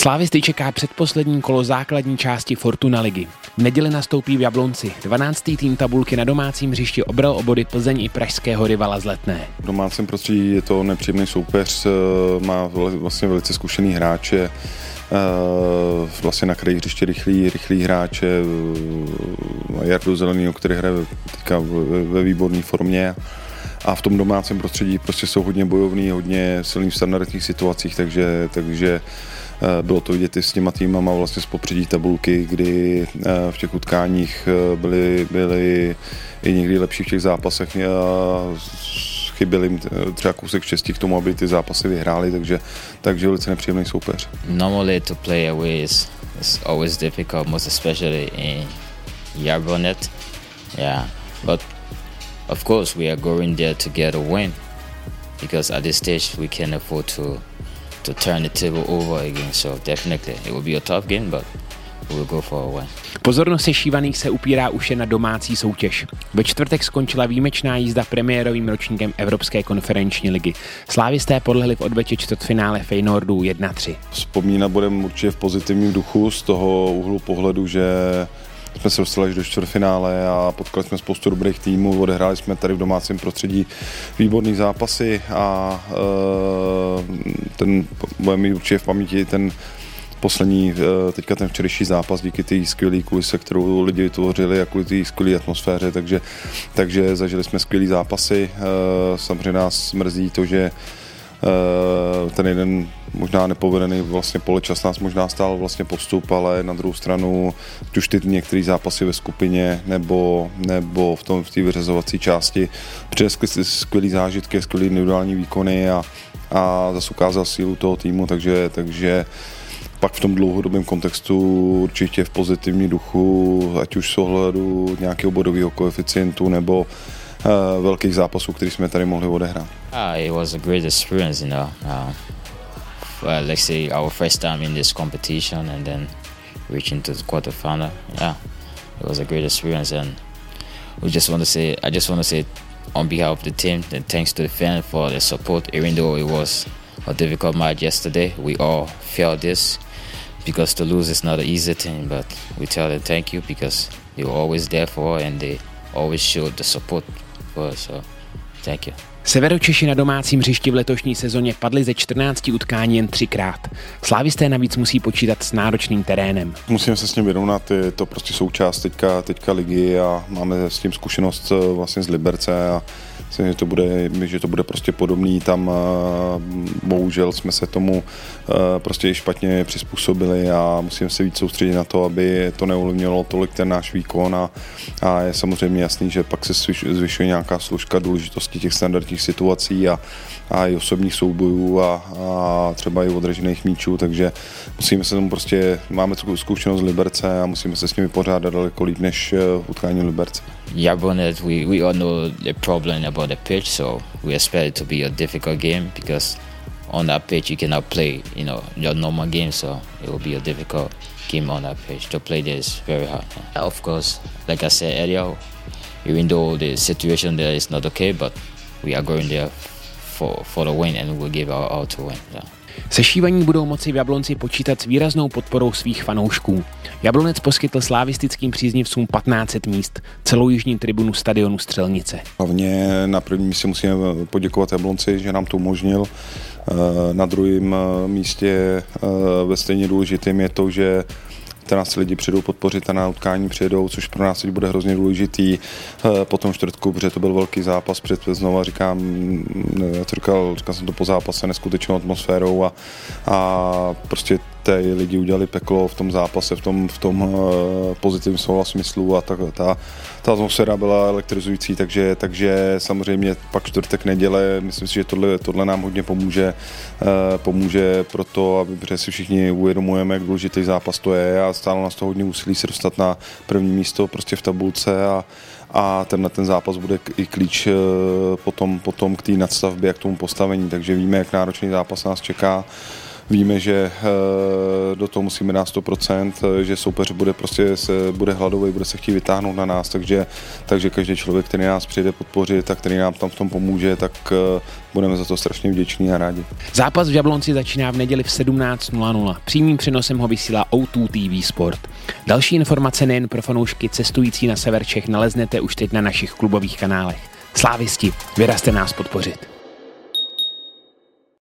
Slávisty čeká předposlední kolo základní části Fortuna ligy. V neděli nastoupí v Jablonci. 12. tým tabulky na domácím hřišti obral obody Plzeň i pražského rivala z Letné. V domácím prostředí je to nepříjemný soupeř, eh, má vlastně velice zkušený hráče, eh, vlastně na kraji hřiště rychlý, rychlý hráče, eh, Jardu Zelený, který hraje teďka ve výborné formě a v tom domácím prostředí prostě jsou hodně bojovný, hodně silný v standardních situacích, takže, takže Eh, bylo to vidět i s těma týmama vlastně z popředí tabulky, kdy eh, v těch utkáních eh, byli, byli i někdy lepší v těch zápasech chyběl jim třeba kousek štěstí k tomu, aby ty zápasy vyhráli, takže, takže velice nepříjemný soupeř. Normally to play away is, is always difficult, most especially in Yarbonet. Yeah, but of course we are going there to get a win because at this stage we can afford to to turn the table over again. So definitely it will be a tough game, but we'll go for a win. Pozornost sešívaných se upírá už jen na domácí soutěž. Ve čtvrtek skončila výjimečná jízda premiérovým ročníkem Evropské konferenční ligy. Slávisté podlehli v odvetě čtvrtfinále Feynordu 1-3. Vzpomínat budeme určitě v pozitivním duchu z toho úhlu pohledu, že jsme se dostali až do čtvrtfinále a potkali jsme spoustu dobrých týmů, odehráli jsme tady v domácím prostředí výborný zápasy a e, ten budeme mít určitě v paměti ten poslední, e, teďka ten včerejší zápas díky té skvělé kulise, kterou lidi vytvořili a kvůli té skvělé atmosféře, takže, takže zažili jsme skvělé zápasy. E, samozřejmě nás mrzí to, že Eh, ten jeden možná nepovedený vlastně poločas nás možná stál vlastně postup, ale na druhou stranu už ty některé zápasy ve skupině nebo, nebo v tom v té vyřazovací části přinesly skvělý zážitky, skvělý individuální výkony a, a zase ukázal sílu toho týmu, takže, takže pak v tom dlouhodobém kontextu určitě v pozitivní duchu, ať už z ohledu nějakého bodového koeficientu nebo uh, velkých zápasů, který jsme tady mohli odehrát. Uh, it was a great experience, you know. Uh, well, let's say our first time in this competition and then reaching to the quarterfinal. Yeah, it was a great experience, and we just want to say, I just want to say, on behalf of the team, and thanks to the fans for the support. Even though it was a difficult match yesterday, we all felt this because to lose is not an easy thing. But we tell them thank you because they were always there for, us and they always showed the support for us. So thank you. Severočeši na domácím hřišti v letošní sezóně padli ze 14 utkání jen třikrát. Slávisté navíc musí počítat s náročným terénem. Musíme se s tím vyrovnat, je to prostě součást teďka, teďka ligy a máme s tím zkušenost eh, vlastně z Liberce a že to bude, že to bude prostě podobný. Tam bohužel jsme se tomu prostě špatně přizpůsobili a musíme se víc soustředit na to, aby to neovlivnilo tolik ten náš výkon a, a je samozřejmě jasný, že pak se zvyšuje nějaká služka důležitosti těch standardních situací a, a i osobních soubojů a, a třeba i odražených míčů, takže musíme se tomu prostě, máme zkušenost z Liberce a musíme se s nimi pořádat daleko líp než eh, utkání Liberce. Jabonet, we, we all know the problem about the pitch, so we expect it to be a difficult game because on that pitch you cannot play, you know, your normal game, so it will be a difficult game on that pitch. To play there is very hard. Of course, like I said earlier, even though the situation there is not okay, but we are going there for, for the win and we'll give our all to win. Yeah. Sešívaní budou moci v Jablonci počítat s výraznou podporou svých fanoušků. Jablonec poskytl slávistickým příznivcům 1500 míst, celou jižní tribunu stadionu Střelnice. Hlavně na prvním místě musíme poděkovat Jablonci, že nám to umožnil. Eh, na druhém eh, místě eh, ve stejně důležitým je to, že nás lidi přijdou podpořit a na utkání přijedou, což pro nás teď bude hrozně důležitý. Po tom čtvrtku, protože to byl velký zápas, před znova říkám, to říkal, říkal jsem to po zápase, neskutečnou atmosférou a, a prostě ty lidi udělali peklo v tom zápase, v tom, v tom uh, pozitivním slova smyslu a ta, ta, ta atmosféra byla elektrizující, takže, takže samozřejmě pak čtvrtek neděle, myslím si, že tohle, tohle nám hodně pomůže, uh, pomůže pro to, aby, si všichni uvědomujeme, jak důležitý zápas to je a stálo nás to hodně úsilí se dostat na první místo prostě v tabulce a, a tenhle ten zápas bude i klíč uh, potom, potom k té nadstavbě a k tomu postavení, takže víme, jak náročný zápas nás čeká. Víme, že do toho musíme dát 100%, že soupeř bude prostě se, bude hladový, bude se chtít vytáhnout na nás, takže, takže každý člověk, který nás přijde podpořit a který nám tam v tom pomůže, tak budeme za to strašně vděční a rádi. Zápas v Jablonci začíná v neděli v 17.00. Přímým přenosem ho vysílá O2 TV Sport. Další informace nejen pro fanoušky cestující na sever Čech naleznete už teď na našich klubových kanálech. Slávisti, vyrazte nás podpořit.